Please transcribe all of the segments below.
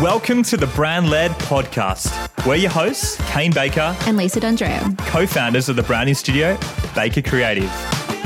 Welcome to the Brand Led Podcast. We're your hosts, Kane Baker, and Lisa D'Andrea, co founders of the branding studio, Baker Creative.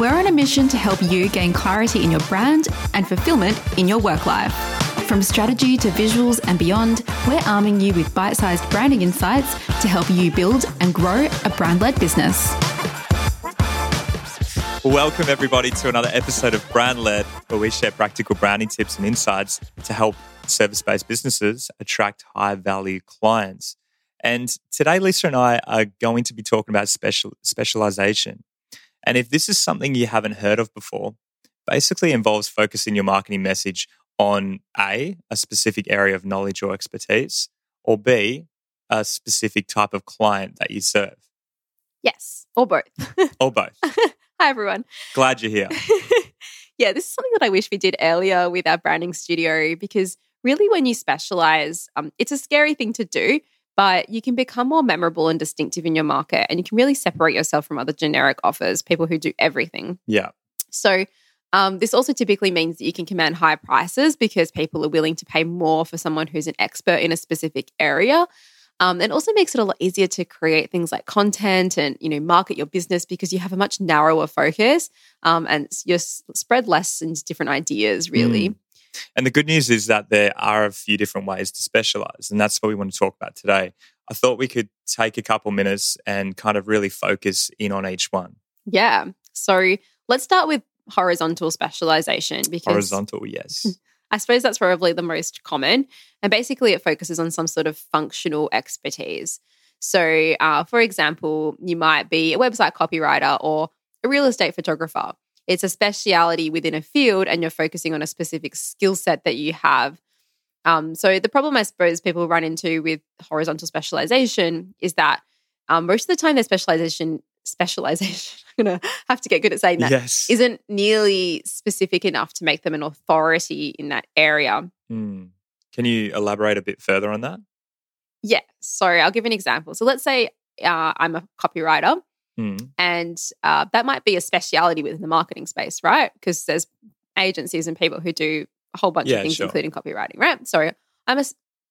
We're on a mission to help you gain clarity in your brand and fulfillment in your work life. From strategy to visuals and beyond, we're arming you with bite sized branding insights to help you build and grow a brand led business. Welcome, everybody, to another episode of Brand Led, where we share practical branding tips and insights to help service based businesses attract high value clients. And today, Lisa and I are going to be talking about special specialization. And if this is something you haven't heard of before, basically involves focusing your marketing message on A, a specific area of knowledge or expertise, or B, a specific type of client that you serve. Yes, or both. or both. Hi, everyone. Glad you're here. yeah, this is something that I wish we did earlier with our branding studio because really, when you specialize, um, it's a scary thing to do, but you can become more memorable and distinctive in your market and you can really separate yourself from other generic offers, people who do everything. Yeah. So, um, this also typically means that you can command higher prices because people are willing to pay more for someone who's an expert in a specific area. Um, it also makes it a lot easier to create things like content and you know market your business because you have a much narrower focus um, and you're spread less into different ideas really. Mm. And the good news is that there are a few different ways to specialize, and that's what we want to talk about today. I thought we could take a couple minutes and kind of really focus in on each one. Yeah. So let's start with horizontal specialization because horizontal, yes. I suppose that's probably the most common. And basically, it focuses on some sort of functional expertise. So, uh, for example, you might be a website copywriter or a real estate photographer. It's a speciality within a field, and you're focusing on a specific skill set that you have. Um, so, the problem I suppose people run into with horizontal specialization is that um, most of the time, their specialization specialization I'm going to have to get good at saying that. Yes. Isn't nearly specific enough to make them an authority in that area. Mm. Can you elaborate a bit further on that? Yeah. Sorry, I'll give an example. So let's say uh, I'm a copywriter. Mm. And uh, that might be a speciality within the marketing space, right? Because there's agencies and people who do a whole bunch yeah, of things, sure. including copywriting, right? So I'm a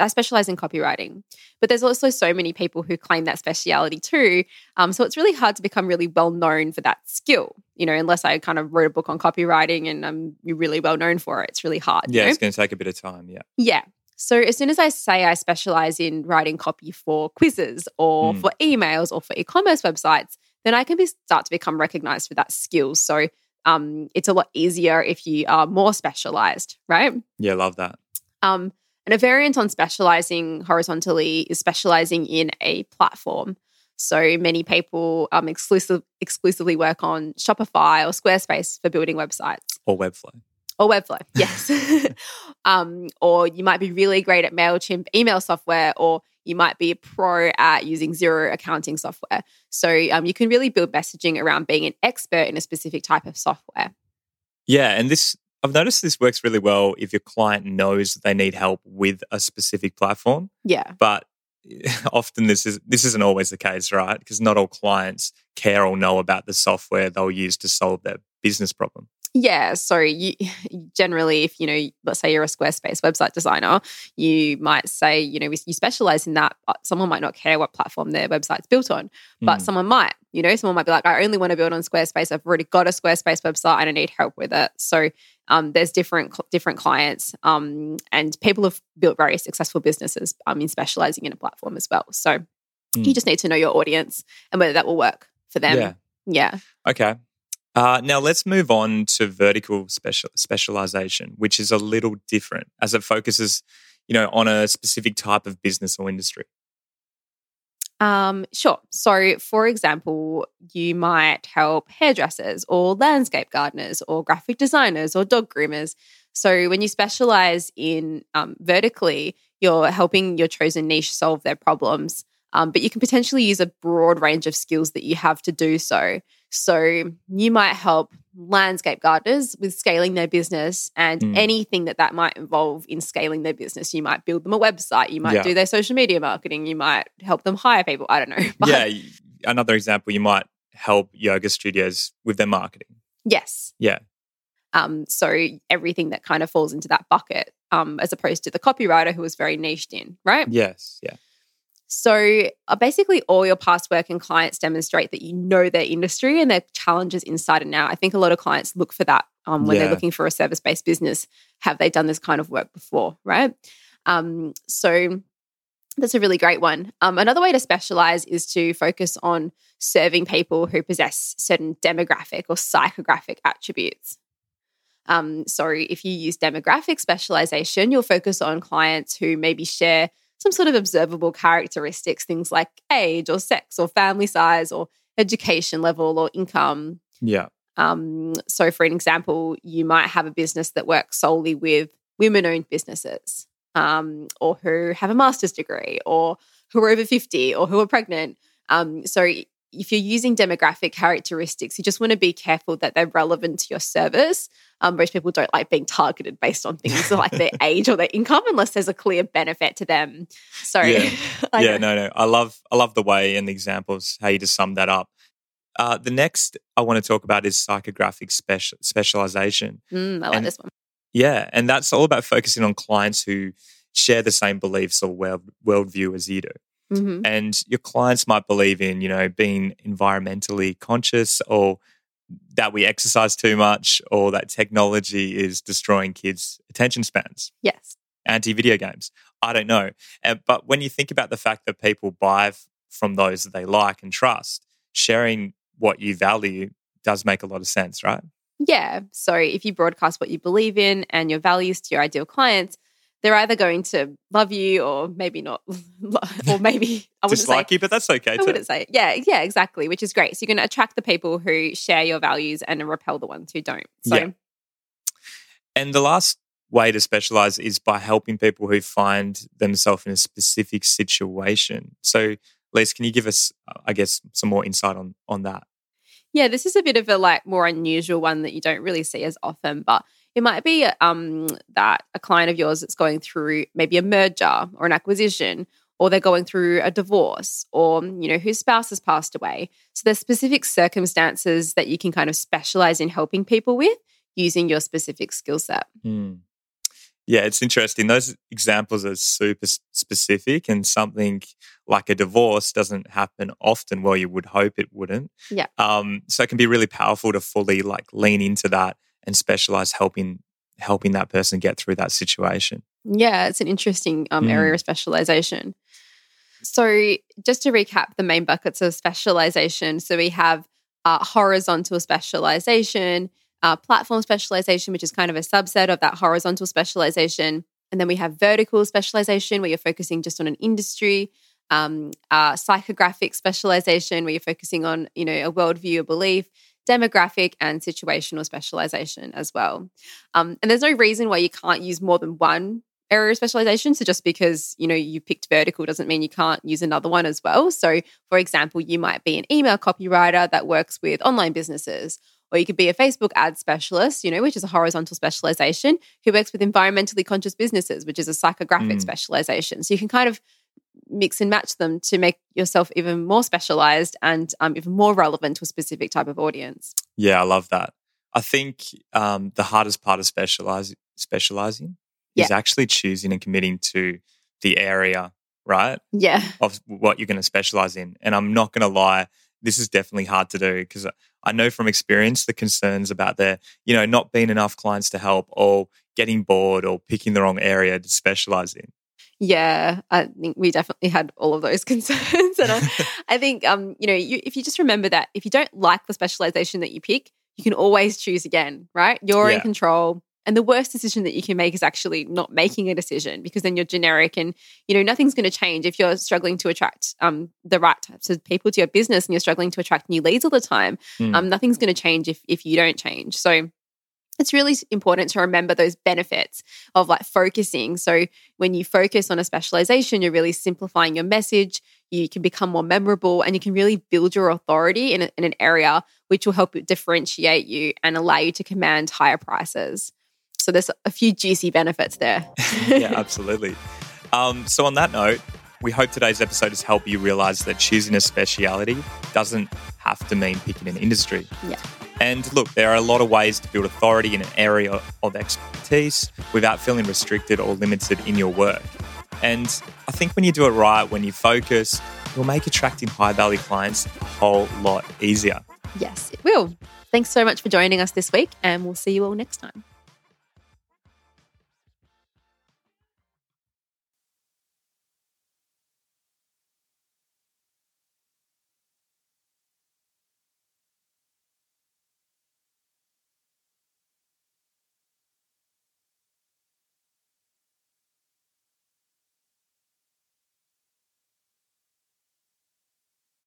I specialize in copywriting, but there's also so many people who claim that speciality too. Um, so it's really hard to become really well known for that skill, you know, unless I kind of wrote a book on copywriting and I'm really well known for it. It's really hard. Yeah, know? it's going to take a bit of time. Yeah. Yeah. So as soon as I say I specialize in writing copy for quizzes or mm. for emails or for e-commerce websites, then I can be, start to become recognized for that skill. So um, it's a lot easier if you are more specialized, right? Yeah, love that. Um, and a variant on specializing horizontally is specializing in a platform. So many people um, exclusive, exclusively work on Shopify or Squarespace for building websites. Or Webflow. Or Webflow, yes. um, or you might be really great at MailChimp email software, or you might be a pro at using Xero accounting software. So um, you can really build messaging around being an expert in a specific type of software. Yeah, and this I've noticed this works really well if your client knows they need help with a specific platform. Yeah. But often this is this isn't always the case, right? Because not all clients care or know about the software they'll use to solve their business problem. Yeah, so you generally, if you know, let's say you're a Squarespace website designer, you might say, you know, you specialize in that. someone might not care what platform their website's built on, but mm. someone might. You know, someone might be like, I only want to build on Squarespace. I've already got a Squarespace website and I need help with it. So um, there's different different clients, um, and people have built very successful businesses um, in specializing in a platform as well. So mm. you just need to know your audience and whether that will work for them. Yeah. Yeah. Okay. Uh, now let's move on to vertical special specialization, which is a little different as it focuses, you know, on a specific type of business or industry. Um, sure. So, for example, you might help hairdressers or landscape gardeners or graphic designers or dog groomers. So, when you specialize in um, vertically, you're helping your chosen niche solve their problems. Um, but you can potentially use a broad range of skills that you have to do so. So you might help landscape gardeners with scaling their business and mm. anything that that might involve in scaling their business. You might build them a website, you might yeah. do their social media marketing, you might help them hire people. I don't know. But yeah, another example, you might help yoga studios with their marketing. Yes. Yeah. Um, so everything that kind of falls into that bucket um, as opposed to the copywriter who was very niched in, right? Yes. Yeah. So uh, basically, all your past work and clients demonstrate that you know their industry and their challenges inside and out. I think a lot of clients look for that um, when Yeah. they're looking for a service based business. Have they done this kind of work before, right? Um, so that's a really great one. Um, another way to specialize is to focus on serving people who possess certain demographic or psychographic attributes. Um, so if you use demographic specialization, you'll focus on clients who maybe share some sort of observable characteristics, things like age or sex or family size or education level or income. Yeah. Um, so, for an example, you might have a business that works solely with women owned businesses um, or who have a master's degree or who are over 50 or who are pregnant. Um, so, if you're using demographic characteristics, you just want to be careful that they're relevant to your service. Um, most people don't like being targeted based on things like their age or their income unless there's a clear benefit to them. So, Yeah. Yeah, no, no. I love I love the way and the examples how you just summed that up. Uh, the next I want to talk about is psychographic special, specialization. Mm, I like And- this one. Yeah, and that's all about focusing on clients who share the same beliefs or world worldview as you do. Hmm And your clients might believe in, you know, being environmentally conscious or that we exercise too much or that technology is destroying kids' attention spans Yes. anti video games. I don't know. Uh, but when you think about the fact that people buy f- from those that they like and trust, sharing what you value does make a lot of sense, right? Yeah. So if you broadcast what you believe in and your values to your ideal clients, they're either going to love you or maybe not, or maybe I wouldn't say. Dislike you, but that's okay I too. wouldn't say. Yeah, yeah, exactly. Which is great. So you're going to attract the people who share your values and repel the ones who don't. So Yeah. And the last way to specialize is by helping people who find themselves in a specific situation. So, Lise, can you give us, uh, I guess, some more insight on on that? Yeah, this is a bit of a like more unusual one that you don't really see as often, but it might be um, that a client of yours that's going through maybe a merger or an acquisition, or they're going through a divorce, or you know whose spouse has passed away. So there's specific circumstances that you can kind of specialize in helping people with using your specific skill set. Hmm. Yeah, it's interesting. Those examples are super specific, and something like a divorce doesn't happen often. Well, you would hope it wouldn't. Yeah. Um, so it can be really powerful to fully like lean into that and specialize helping helping that person get through that situation. Yeah, it's an interesting um, Mm. area of specialization. So, just to recap the main buckets of specialization so we have uh, horizontal specialization, uh, platform specialization, which is kind of a subset of that horizontal specialization. And then we have vertical specialization, where you're focusing just on an industry. Um, uh, psychographic specialization, where you're focusing on, you know, a worldview, a belief, demographic, and situational specialization as well. Um, and there's no reason why you can't use more than one area of specialization. So just because you know you picked vertical doesn't mean you can't use another one as well. So, for example, you might be an email copywriter that works with online businesses. Or you could be a Facebook ad specialist, you know, which is a horizontal specialization, who works with environmentally conscious businesses, which is a psychographic Mm. specialization. So you can kind of mix and match them to make yourself even more specialized and um, even more relevant to a specific type of audience. Yeah, I love that. I think um, the hardest part of specialize, specializing is actually choosing and committing to the area, right, Yeah. of what you're going to specialize in. And I'm not going to lie, this is definitely hard to do because I know from experience the concerns about there, you know, not being enough clients to help or getting bored or picking the wrong area to specialize in. Yeah, I think we definitely had all of those concerns, and I, I think um, you know, you, if you just remember that if you don't like the specialization that you pick, you can always choose again, right? You're in control, and the worst decision that you can make is actually not making a decision because then you're generic, and you know nothing's going to change if you're struggling to attract um the right types of people to your business and you're struggling to attract new leads all the time. Hmm. Um, nothing's going to change if if you don't change. So it's really important to remember those benefits of like focusing. So when you focus on a specialization, you're really simplifying your message. You can become more memorable and you can really build your authority in, a, in an area which will help differentiate you and allow you to command higher prices. So there's a few juicy benefits there. yeah, absolutely. Um, so, on that note, we hope today's episode has helped you realize that choosing a speciality doesn't have to mean picking an industry. Yeah. And look, there are a lot of ways to build authority in an area of expertise without feeling restricted or limited in your work. And I think when you do it right, when you focus, it'll make attracting high value clients a whole lot easier. Yes, it will. Thanks so much for joining us this week, and we'll see you all next time.